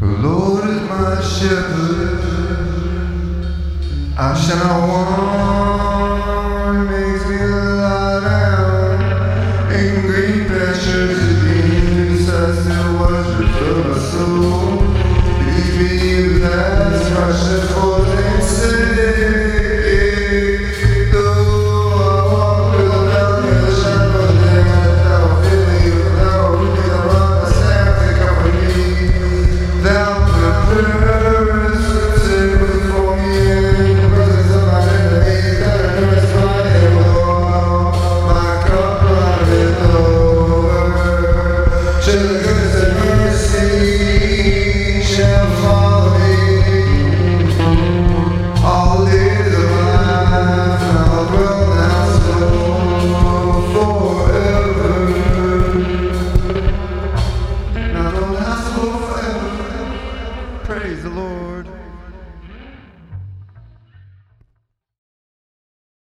Lord is my shepherd, I shall not want. the Lord.